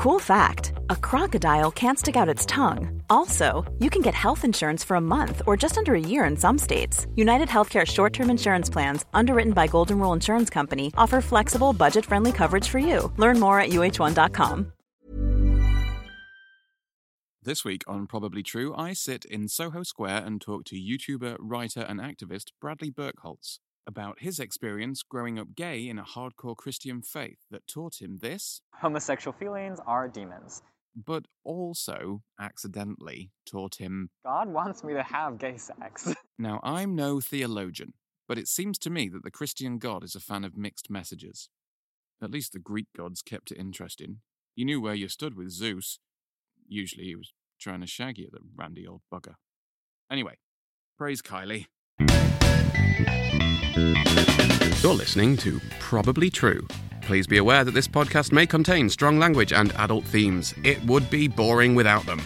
Cool fact a crocodile can't stick out its tongue. Also, you can get health insurance for a month or just under a year in some states. United Healthcare short term insurance plans, underwritten by Golden Rule Insurance Company, offer flexible, budget friendly coverage for you. Learn more at uh1.com. This week on Probably True, I sit in Soho Square and talk to YouTuber, writer, and activist Bradley Birkholz about his experience growing up gay in a hardcore Christian faith that taught him this, homosexual feelings are demons. but also accidentally taught him. God wants me to have gay sex. Now, I'm no theologian, but it seems to me that the Christian God is a fan of mixed messages. At least the Greek gods kept it interesting. You knew where you stood with Zeus. Usually he was trying to shag you, the randy old bugger. Anyway, praise Kylie. You're listening to Probably True. Please be aware that this podcast may contain strong language and adult themes. It would be boring without them.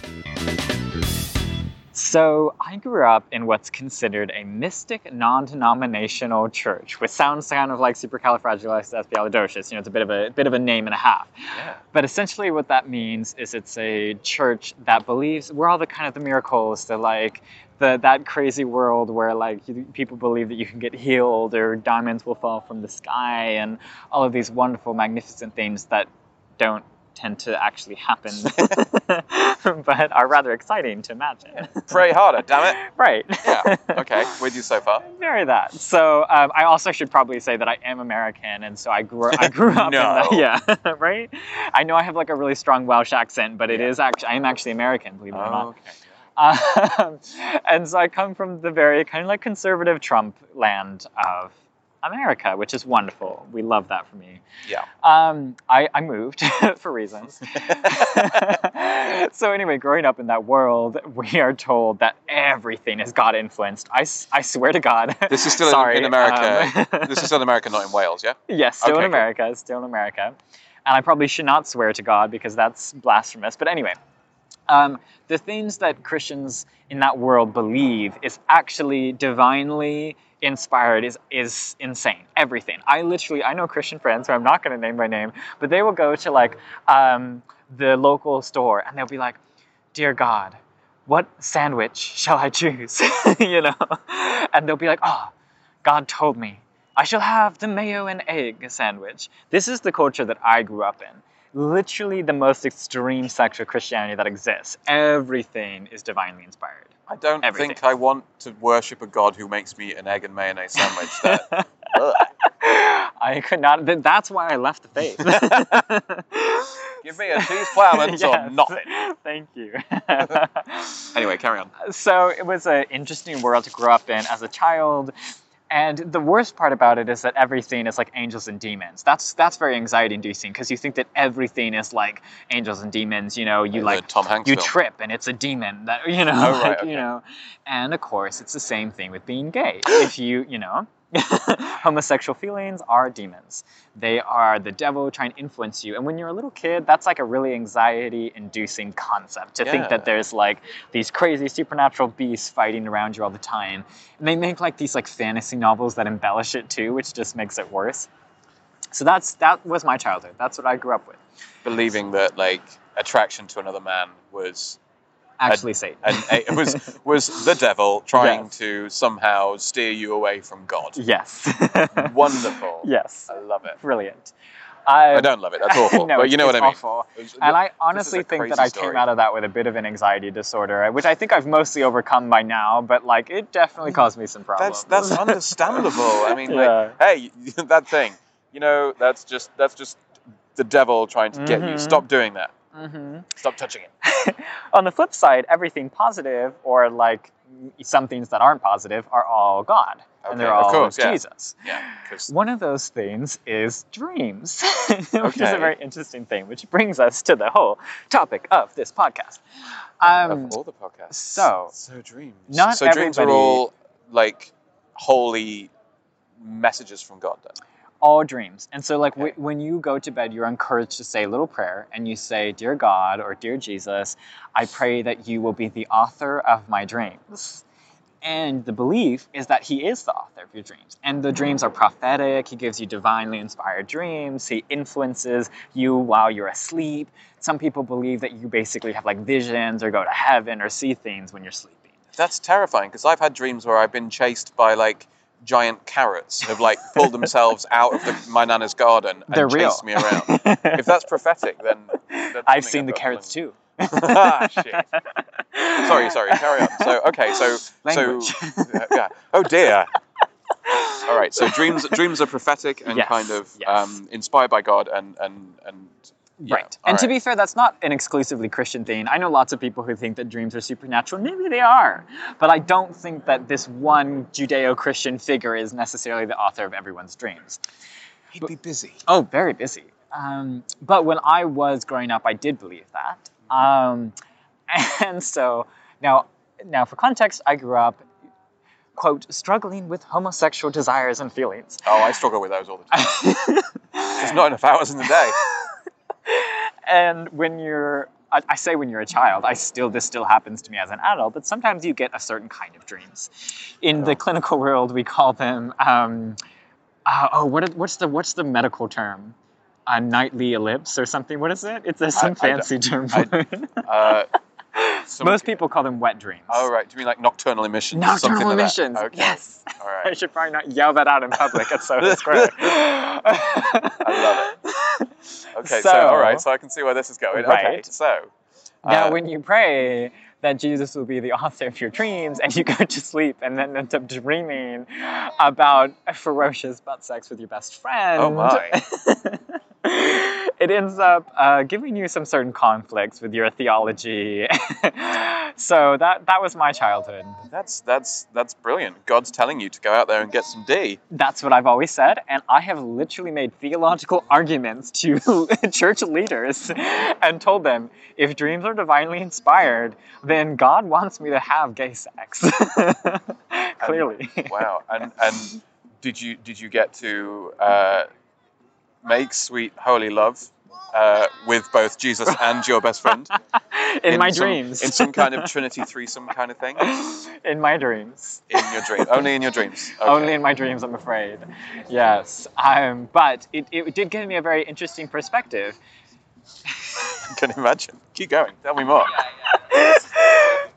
So, I grew up in what's considered a mystic, non-denominational church, which sounds kind of like supercalifragilisticexpialidocious. You know, it's a bit of a bit of a name and a half. Yeah. But essentially, what that means is it's a church that believes we're all the kind of the miracles, the like the that crazy world where like you, people believe that you can get healed or diamonds will fall from the sky and all of these wonderful, magnificent things that don't tend to actually happen, but are rather exciting to imagine. Pray harder, damn it. right. Yeah. Okay. With you so far. Very that. So um, I also should probably say that I am American, and so I grew I grew up No. in the, yeah right. I know I have like a really strong Welsh accent, but it is actually I am actually American, believe it or not. Okay. Um, and so I come from the very kind of like conservative Trump land of America, which is wonderful. We love that for me. Yeah. Um, I, I moved for reasons. so anyway, growing up in that world, we are told that everything is God influenced. I, I swear to God. This is still in- Sorry, in America. um, this is still in America, not in Wales, yeah? Yes, still Okay, in cool. America, still in America. And I probably should not swear to God because that's blasphemous. But anyway, um, the things that Christians in that world believe is actually divinely inspired is is insane. Everything. I literally I know Christian friends who I'm not going to name by name, but they will go to like um, the local store and they'll be like, "Dear God, what sandwich shall I choose?" you know, and they'll be like, "Oh, God told me I shall have the mayo and egg sandwich." This is the culture that I grew up in literally the most extreme sect of Christianity that exists. Everything is divinely inspired. I don't Everything. think I want to worship a god who makes me an egg and mayonnaise sandwich. That, I could not. That's why I left the faith. Give me a cheese ploughman's or nothing. Thank you. Anyway, carry on. so it was an interesting world to grow up in as a child. And the worst part about it is that everything is like angels and demons. That's that's very anxiety inducing because you think that everything is like angels and demons. You know, you like Tom Hanks you film. trip and it's a demon that you know, Oh, right, like, okay. you know. And of course, it's the same thing with being gay. if you you know, homosexual feelings are demons. They are the devil trying to influence you. And when you're a little kid, that's like a really anxiety inducing concept to think that there's like these crazy supernatural beasts fighting around you all the time. And they make like these like fantasy novels that embellish it too, which just makes it worse. So that's that was my childhood. That's what I grew up with. Believing that like attraction to another man was Actually, Satan. and it was was the devil trying Yes. to somehow steer you away from God. yes. Wonderful. yes. I love it. Brilliant. I, I don't love it. That's awful. no, but you know what I mean. awful. And I honestly think that I story. came out of that with a bit of an anxiety disorder, which I think I've mostly overcome by now, but like it definitely caused me some problems. That's that's understandable. I mean, Yeah. like, hey, that thing, you know, that's just that's just the devil trying to get you. Mhm. Stop doing that. Hmm Stop touching it. On the flip side, everything positive or like some things that aren't positive are all God. and they're all course, yeah. Jesus. Yeah, One of those things is dreams, which is a very interesting thing, which brings us to the whole topic of this podcast. Um, of all the podcasts, so, so dreams. not so dreams are everybody- all like holy messages from God. Then. All dreams. And so, like, Okay. w- when you go to bed, you're encouraged to say a little prayer and you say, Dear God or Dear Jesus, I pray that you will be the author of my dreams. And the belief is that he is the author of your dreams. And the dreams are prophetic. He gives you divinely inspired dreams. He influences you while you're asleep. Some people believe that you basically have like visions or go to heaven or see things when you're sleeping. That's terrifying because I've had dreams where I've been chased by like giant carrots have like pulled themselves out of the, my nana's garden and They're real. chased me around. if that's prophetic, then that's I've seen the carrots too. ah, shit. Sorry, sorry. Carry on. So okay, so Language. so yeah. Oh dear. All right. So dreams dreams are prophetic and Yes, kind of yes. um, inspired by God and and and yeah, Right. all And to be fair, that's not an exclusively Christian thing. I know lots of people who think that dreams are supernatural. Maybe they are. But I don't think that this one Judeo Christian figure is necessarily the author of everyone's dreams. he'd be busy. Oh, very busy. Um, but when I was growing up, I did believe that. Um, and so now, now for context, I grew up, quote, struggling with homosexual desires and feelings. Oh, I struggle with those all the time. There's not enough hours in the day. And when you're I, I say when you're a child, I still this still happens to me as an adult, but sometimes you get a certain kind of dreams. In the clinical world, we call them um, uh, oh what are- what's the what's the medical term? A nightly ellipse or something. What is it? It's a, some I fancy term. I- it. Uh, Most people call them wet dreams. Oh right. Do you mean like nocturnal emissions? Nocturnal like emissions. Okay. Yes. All I should probably not yell that out in public at Soho Square. I love it. Okay. So, So- all right. So I can see where this is going. Okay. Right. So. Now, uh, when you pray that Jesus will be the author of your dreams and you go to sleep and then end up dreaming about a ferocious butt sex with your best friend, Oh my. it ends up uh, giving you some certain conflicts with your theology. so that that was my childhood. That's that's that's brilliant. God's telling you to go out there and get some D. That's what I've always said, and I have literally made theological arguments to church leaders and told them if dreams are divinely inspired, then God wants me to have gay sex. Clearly. Wow. And and did you did you get to uh, make sweet holy love uh, with both Jesus and your best friend In, my some- dreams. in some kind of Trinity threesome kind of thing? in my dreams. In your dream, only in your dreams. Okay. Only in my dreams, I'm afraid. Yes. Um, but it, it did give me a very interesting perspective. I Can imagine? Keep going. Tell me more.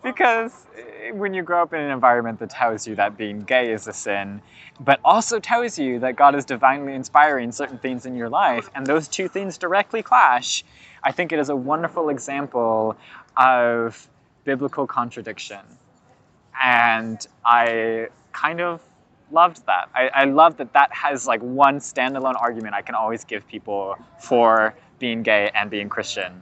Because eh, when you grow up in an environment that tells you that being gay is a sin, but also tells you that God is divinely inspiring certain things in your life, and those two things directly clash, I think it is a wonderful example of biblical contradiction. And I kind of loved that. I, I love that that has like one standalone argument I can always give people for being gay and being Christian.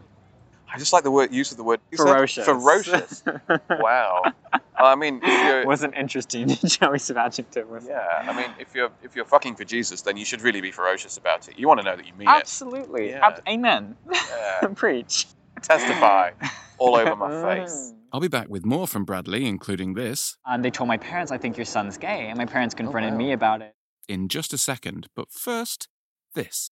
I just like the word use of the word you said? Ferocious. Ferocious. wow. I mean, if you're, wasn't interesting choice of adjective was yeah. I mean, if you're if you're fucking for Jesus, then you should really be ferocious about it. You want to know that you mean it. absolutely Yeah. Ab- amen. Yeah. preach Testify all over my face. I'll be back with more from Bradley, including this, and they told my parents i think your son's gay and my parents oh, confronted wow. me about it in just a second. But first, this.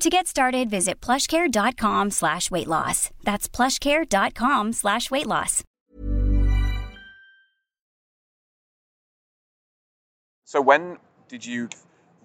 To get started, visit plushcare.com slash weight loss. That's plushcare.com slash weight loss. So when did you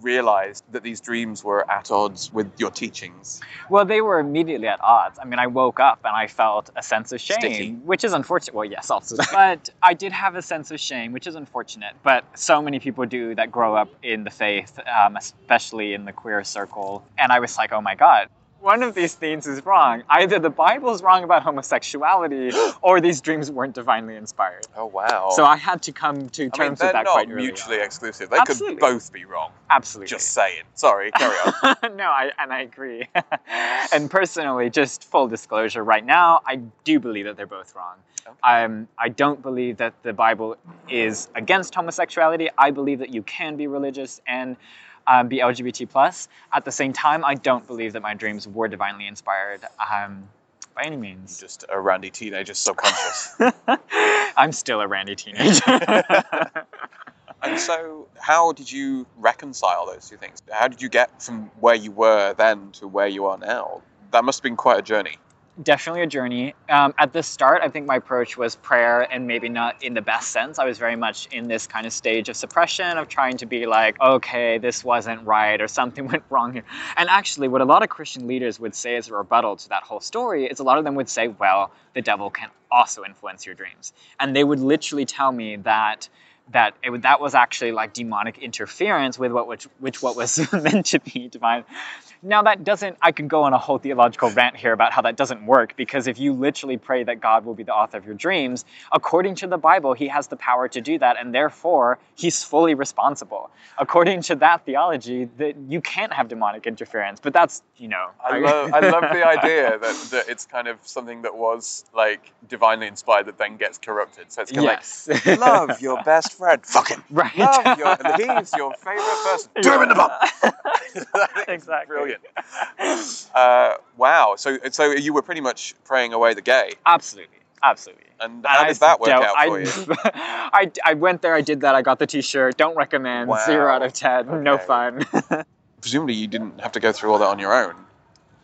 realized that these dreams were at odds with your teachings? Well, they were immediately at odds. I mean, I woke up and I felt a sense of shame, Sticky. which is unfortunate. Well, yes, also. but I did have a sense of shame, which is unfortunate. But so many people do that grow up in the faith, um, especially in the queer circle. And I was like, oh my God. One of these things is wrong. Either the Bible's wrong about homosexuality, or these dreams weren't divinely inspired. Oh wow! So I had to come to terms I mean, they're with that not quite early mutually on. exclusive. They Absolutely. could both be wrong. Absolutely. Just saying. Sorry, carry on. no, I, and I agree. and personally, just full disclosure, right now, I do believe that they're both wrong. Um, I don't believe that the Bible is against homosexuality. I believe that you can be religious and um, be LGBT plus. At the same time, I don't believe that my dreams were divinely inspired um, by any means. Just a randy teenager subconscious. I'm still a randy teenager. and so, how did you reconcile those two things? How did you get from where you were then to where you are now? That must have been quite a journey. Definitely a journey. Um, at the start, I think my approach was prayer, and maybe not in the best sense. I was very much in this kind of stage of suppression, of trying to be like, okay, this wasn't right, or something went wrong here. And actually, what a lot of Christian leaders would say as a rebuttal to that whole story is a lot of them would say, well, the devil can also influence your dreams. And they would literally tell me that that it, that was actually like demonic interference with what which, which what was meant to be divine. Now that doesn't I could go on a whole theological rant here about how that doesn't work because if you literally pray that God will be the author of your dreams, according to the Bible, he has the power to do that and therefore he's fully responsible. According to that theology, that you can't have demonic interference, but that's, you know, I love, I love the idea that, that it's kind of something that was like divinely inspired that then gets corrupted. So it's kind of yes. like, love your best friend. Fuck him. right. Love your, he's your favorite person. Do him in the bum. Exactly. Brilliant. Uh, wow. So, so you were pretty much praying away the gay. Absolutely. Absolutely. And how I did that work out for I, you? I, I went there, I did that, I got the t-shirt. Don't recommend. Wow. Zero out of ten. No fun. Presumably, you didn't have to go through all that on your own,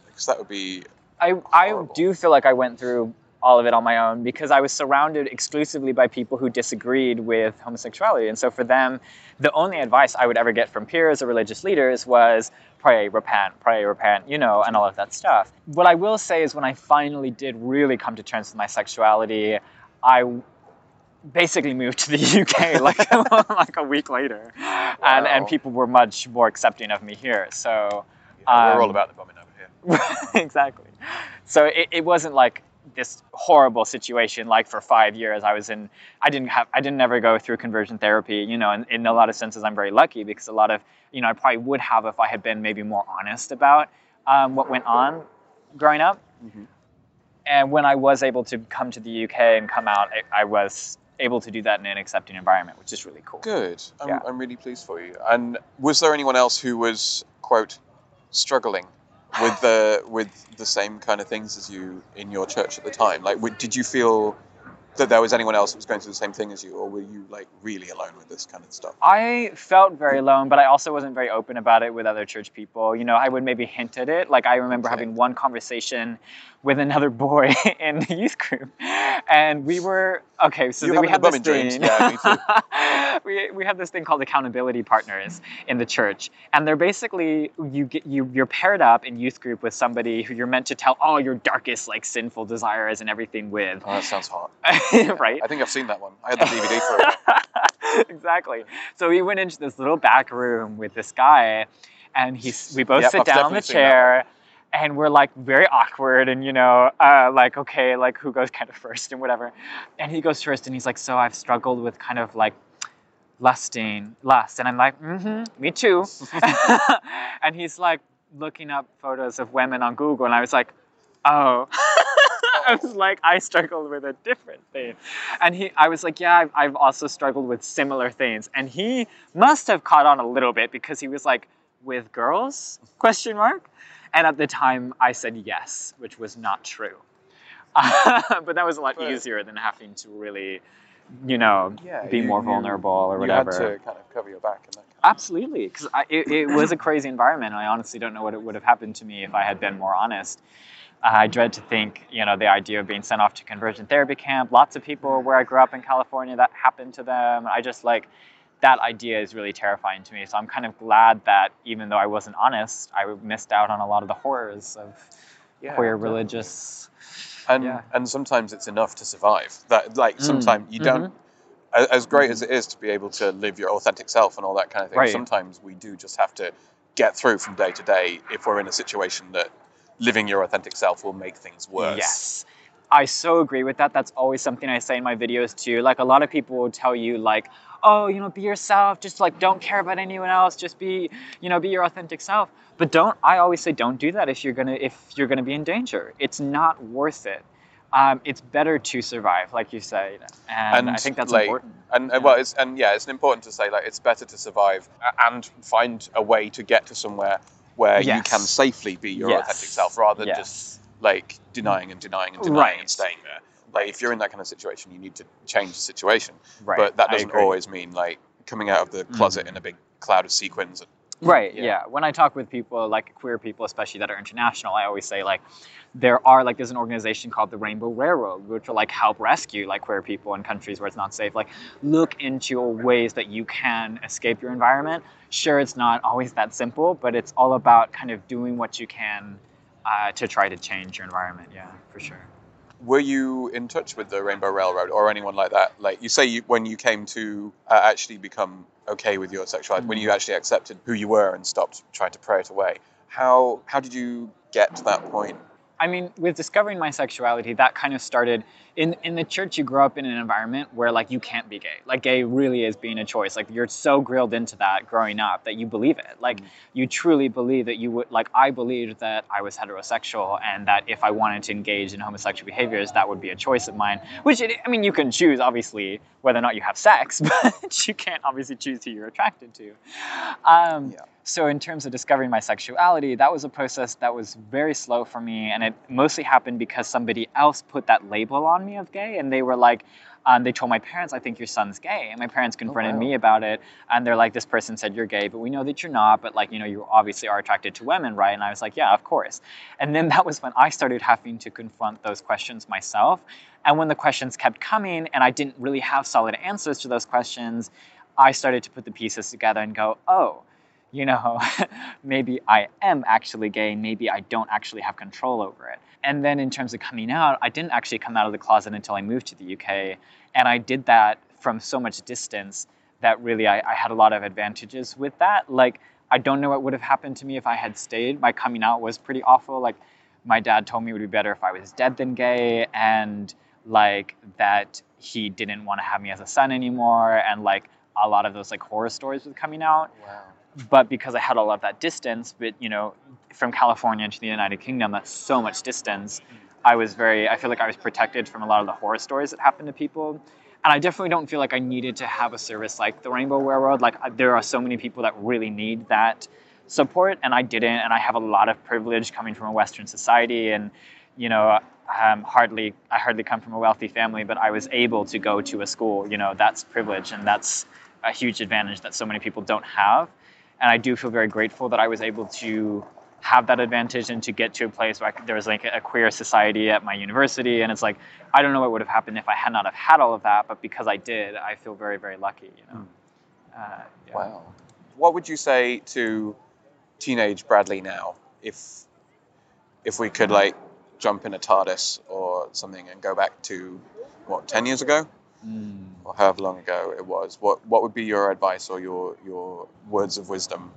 because that would be I, I Horrible. do feel like I went through all of it on my own because I was surrounded exclusively by people who disagreed with homosexuality. And so for them, the only advice I would ever get from peers or religious leaders was pray, repent, pray, repent, you know, and all of that stuff. What I will say is when I finally did really come to terms with my sexuality, I basically moved to the UK like like a week later, and Wow. and people were much more accepting of me here. So yeah, we're all Um, about the bombing over here. exactly. So it, it wasn't like this horrible situation like for five years I was in I didn't have I didn't ever go through conversion therapy you know and in a lot of senses I'm very lucky because a lot of you know I probably would have if I had been maybe more honest about um, what went on growing up and when I was able to come to the UK and come out I, I was able to do that in an accepting environment which is really cool Good. I'm, Yeah. I'm really pleased for you. And was there anyone else who was quote struggling with the with the same kind of things as you in your church at the time? Like, did you feel that there was anyone else that was going through the same thing as you, or were you like really alone with this kind of stuff? I felt very alone, but I also wasn't very open about it with other church people. You know, I would maybe hint at it. Like I remember Okay. having one conversation with another boy in the youth group, and we were okay. So we had this thing. Yeah, we we have this thing called accountability partners in the church, and they're basically you get you you're paired up in youth group with somebody who you're meant to tell all your darkest like sinful desires and everything with, Oh, that sounds hot. right? I think I've seen that one. I had the DVD for it. exactly. So we went into this little back room with this guy, and he's we both Yep, sit I've down in the chair, and we're like very awkward, and you know, uh, like okay, like who goes kind of first and whatever. And he goes first, and he's like, so I've struggled with kind of like lusting, lust, and I'm like, mm-hmm, me too. and he's like looking up photos of women on Google, and I was like, oh. I was like, I struggled with a different thing. And he, I was like, yeah, I've, I've also struggled with similar things. And he must have caught on a little bit because he was like, with girls? Question mark. And at the time, I said yes, which was not true. but that was a lot Right. easier than having to really, you know, Yeah, be you- more you- vulnerable or You whatever. had to kind of cover your back and that. Absolutely, because it, it was a crazy environment. I honestly don't know what it would have happened to me if I had been more honest. Uh, I dread to think, you know, the idea of being sent off to conversion therapy camp. Lots of people where I grew up in California that happened to them. I just like that idea is really terrifying to me. So I'm kind of glad that even though I wasn't honest, I missed out on a lot of the horrors of Yeah, queer definitely. religious. and Yeah. and sometimes it's enough to survive. That like Mm, sometimes you don't. a- As great as it is to be able to live your authentic self and all that kind of thing, Right. sometimes we do just have to get through from day to day if we're in a situation that living your authentic self will make things worse. Yes. I so agree with that. That's always something I say in my videos too. Like a lot of people will tell you like, "Oh, you know, be yourself. Just like don't care about anyone else. Just be, you know, be your authentic self." But don't I always say don't do that if you're going to if you're going to be in danger. It's not worth it. Um, it's better to survive, like you said, and, I think that's like, important. And Yeah. well, it's and yeah, it's important to say like it's better to survive and find a way to get to somewhere where you can safely be your Yes. authentic self, rather than just like denying and denying and denying and staying there. Like if you're in that kind of situation, you need to change the situation. Right. But that doesn't always mean like coming out of the closet Mhm. in a big cloud of sequins. And, Right. Yeah. Yeah. When I talk with people, like queer people, especially that are international, I always say like, there are like there's an organization called the Rainbow Railroad, which will like help rescue like queer people in countries where it's not safe. Like, look into ways that you can escape your environment. Sure, it's not always that simple, but it's all about kind of doing what you can uh, to try to change your environment. Yeah, for sure. Were you in touch with the Rainbow Railroad or anyone like that? Like you say, you, when you came to uh, actually become okay with your sexuality, when you Mm-hmm. actually accepted who you were and stopped trying to pray it away, how how did you get to that point? I mean, with discovering my sexuality, that kind of started in in the church. You grow up in an environment where like you can't be gay. Like gay really is being a choice. Like you're so grilled into that growing up that you believe it. Like you truly believe that you would. Like I believed that I was heterosexual and that if I wanted to engage in homosexual behaviors, that would be a choice of mine. Which it, I mean, you can choose obviously whether or not you have sex, but you can't obviously choose who you're attracted to. Um, Yeah. so in terms of discovering my sexuality, that was a process that was very slow for me, and it mostly happened because somebody else put that label on me of gay, and they were like, um, they told my parents, "I think your son's gay," and my parents confronted wow. me about it, and they're like, "This person said you're gay, but we know that you're not, but like, you know, you obviously are attracted to women, right?" And I was like, "Yeah, of course." And then that was when I started having to confront those questions myself, and when the questions kept coming, and I didn't really have solid answers to those questions, I started to put the pieces together and go, "Oh." You know, maybe I am actually gay, maybe I don't actually have control over it. And then in terms of coming out, I didn't actually come out of the closet until I moved to the UK. And I did that from so much distance that really I, I had a lot of advantages with that. Like, I don't know what would have happened to me if I had stayed. My coming out was pretty awful. Like, my dad told me it would be better if I was dead than gay, and like that he didn't want to have me as a son anymore, and like a lot of those like horror stories with coming out Wow. But because I had all of that distance, but you know, from California to the United Kingdom, that's so much distance. I was very, I feel like I was protected from a lot of the horror stories that happened to people. And I definitely don't feel like I needed to have a service like the Rainbow Railroad. Like, there are so many people that really need that support, and I didn't. And I have a lot of privilege coming from a Western society, and you know, um, hardly, I hardly come from a wealthy family, but I was able to go to a school. You know, that's privilege, and that's a huge advantage that so many people don't have and I do feel very grateful that I was able to have that advantage and to get to a place where I there was like a queer society at my university, and it's like I don't know what would have happened if I had not have had all of that, but because I did, I feel very very lucky. You know. Uh, yeah. Wow. What would you say to teenage Bradley now if if we could like jump in a TARDIS or something and go back to what ten years ago Mm. or however long ago it was? What what would be your advice or your your words of wisdom?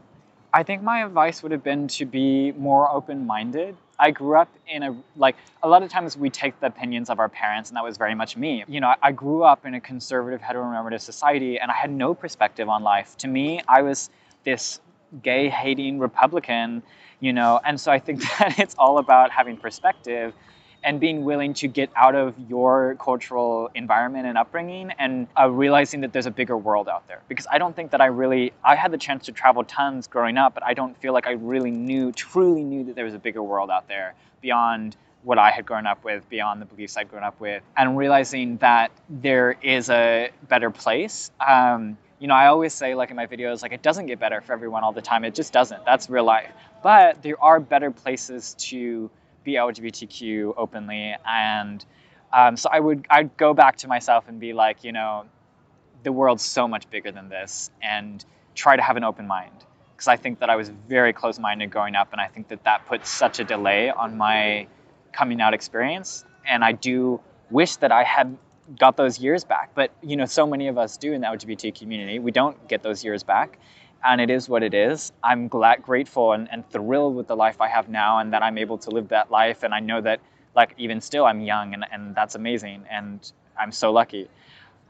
I think my advice would have been to be more open-minded. I grew up in a like a lot of times we take the opinions of our parents, and that was very much me. You know, I grew up in a conservative, heteronormative society, and I had no perspective on life. To me, I was this gay-hating Republican, you know, and so I think that it's all about having perspective and being willing to get out of your cultural environment and upbringing and uh, realizing that there's a bigger world out there. Because i don't think that i really i had the chance to travel tons growing up but i don't feel like i really knew truly knew that there was a bigger world out there beyond what i had grown up with beyond the beliefs i'd grown up with and realizing that there is a better place. Um, you know i always say like in my videos like it doesn't get better for everyone all the time. It just doesn't. That's real life. But there are better places to be LGBTQ openly, and um, so I would I'd go back to myself and be like, you know, the world's so much bigger than this and try to have an open mind because I think that I was very close minded growing up, and I think that that put such a delay on my coming out experience. And I do wish that I had got those years back. But you know, so many of us do in the LGBT community. We don't get those years back, and it is what it is. I'm glad, grateful, and, and thrilled with the life I have now, and that I'm able to live that life. And I know that, like, even still, I'm young, and, and that's amazing, and I'm so lucky.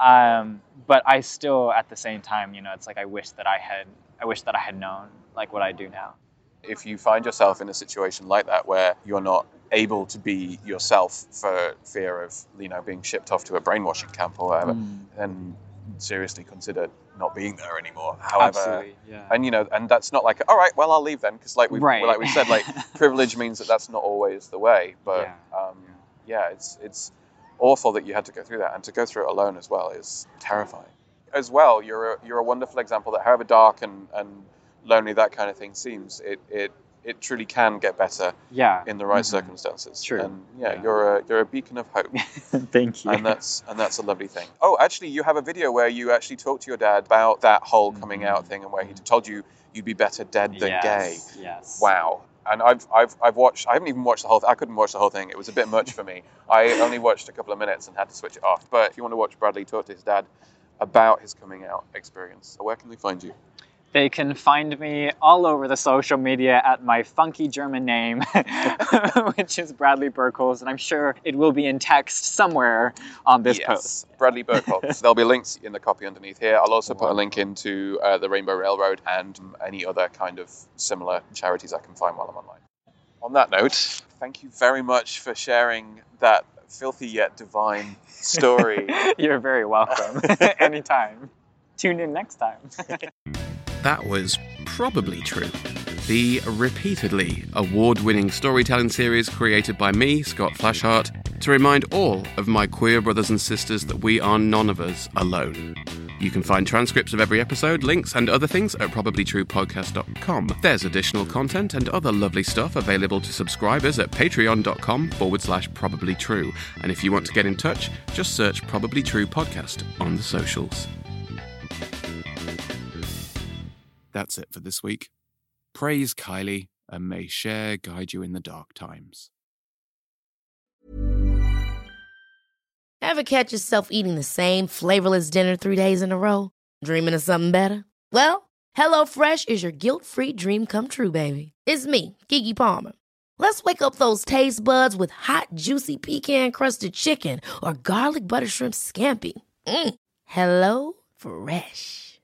Um, but I still, at the same time, you know, it's like I wish that I had, I wish that I had known like what I do now. If you find yourself in a situation like that where you're not able to be yourself for fear of you know being shipped off to a brainwashing camp or whatever, Mm. then seriously consider not being there anymore. However, yeah. and you know, and that's not like all right, well I'll leave then because like we Right. like we said, like privilege means that that's not always the way. But Yeah. um, yeah, it's it's awful that you had to go through that, and to go through it alone as well is terrifying. As well, you're a, you're a wonderful example that however dark and, and lonely that kind of thing seems, it it it truly can get better Yeah. in the right Mhm. circumstances. True. And yeah, Yeah. you're a you're a beacon of hope. Thank you. and that's and that's a lovely thing. Oh, actually, you have a video where you actually talk to your dad about that whole coming out thing, and where he told you you'd be better dead than yes, gay. Yes. Wow. And I've, I've, I've watched, I haven't even watched the whole, thing. I couldn't watch the whole thing. It was a bit much for me. I only watched a couple of minutes and had to switch it off. But if you want to watch Bradley talk to his dad about his coming out experience, where can they find you? They can find me all over the social media at my funky German name, which is Bradley Birkholz, and I'm sure it will be in text somewhere on this yes. post. Bradley Birkholz. There'll be links in the copy underneath here. I'll also put a link into uh, the Rainbow Railroad and any other kind of similar charities I can find while I'm online. On that note, thank you very much for sharing that filthy yet divine story. You're very welcome. Anytime. Tune in next time. That was probably true. The repeatedly award winning storytelling series created by me, Scott Flashheart, to remind all of my queer brothers and sisters that we are none of us alone. You can find transcripts of every episode, links, and other things at probablytruepodcast.com. There's additional content and other lovely stuff available to subscribers at patreon.com forward slash probably true. And if you want to get in touch, just search Probably True Podcast on the socials. That's it for this week. Praise Kylie, and may Cher guide you in the dark times. Ever catch yourself eating the same flavorless dinner three days in a row? Dreaming of something better? Well, HelloFresh is your guilt free dream come true, baby. It's me, Keke Palmer. Let's wake up those taste buds with hot, juicy pecan crusted chicken or garlic butter shrimp scampi. Mm. Hello Fresh.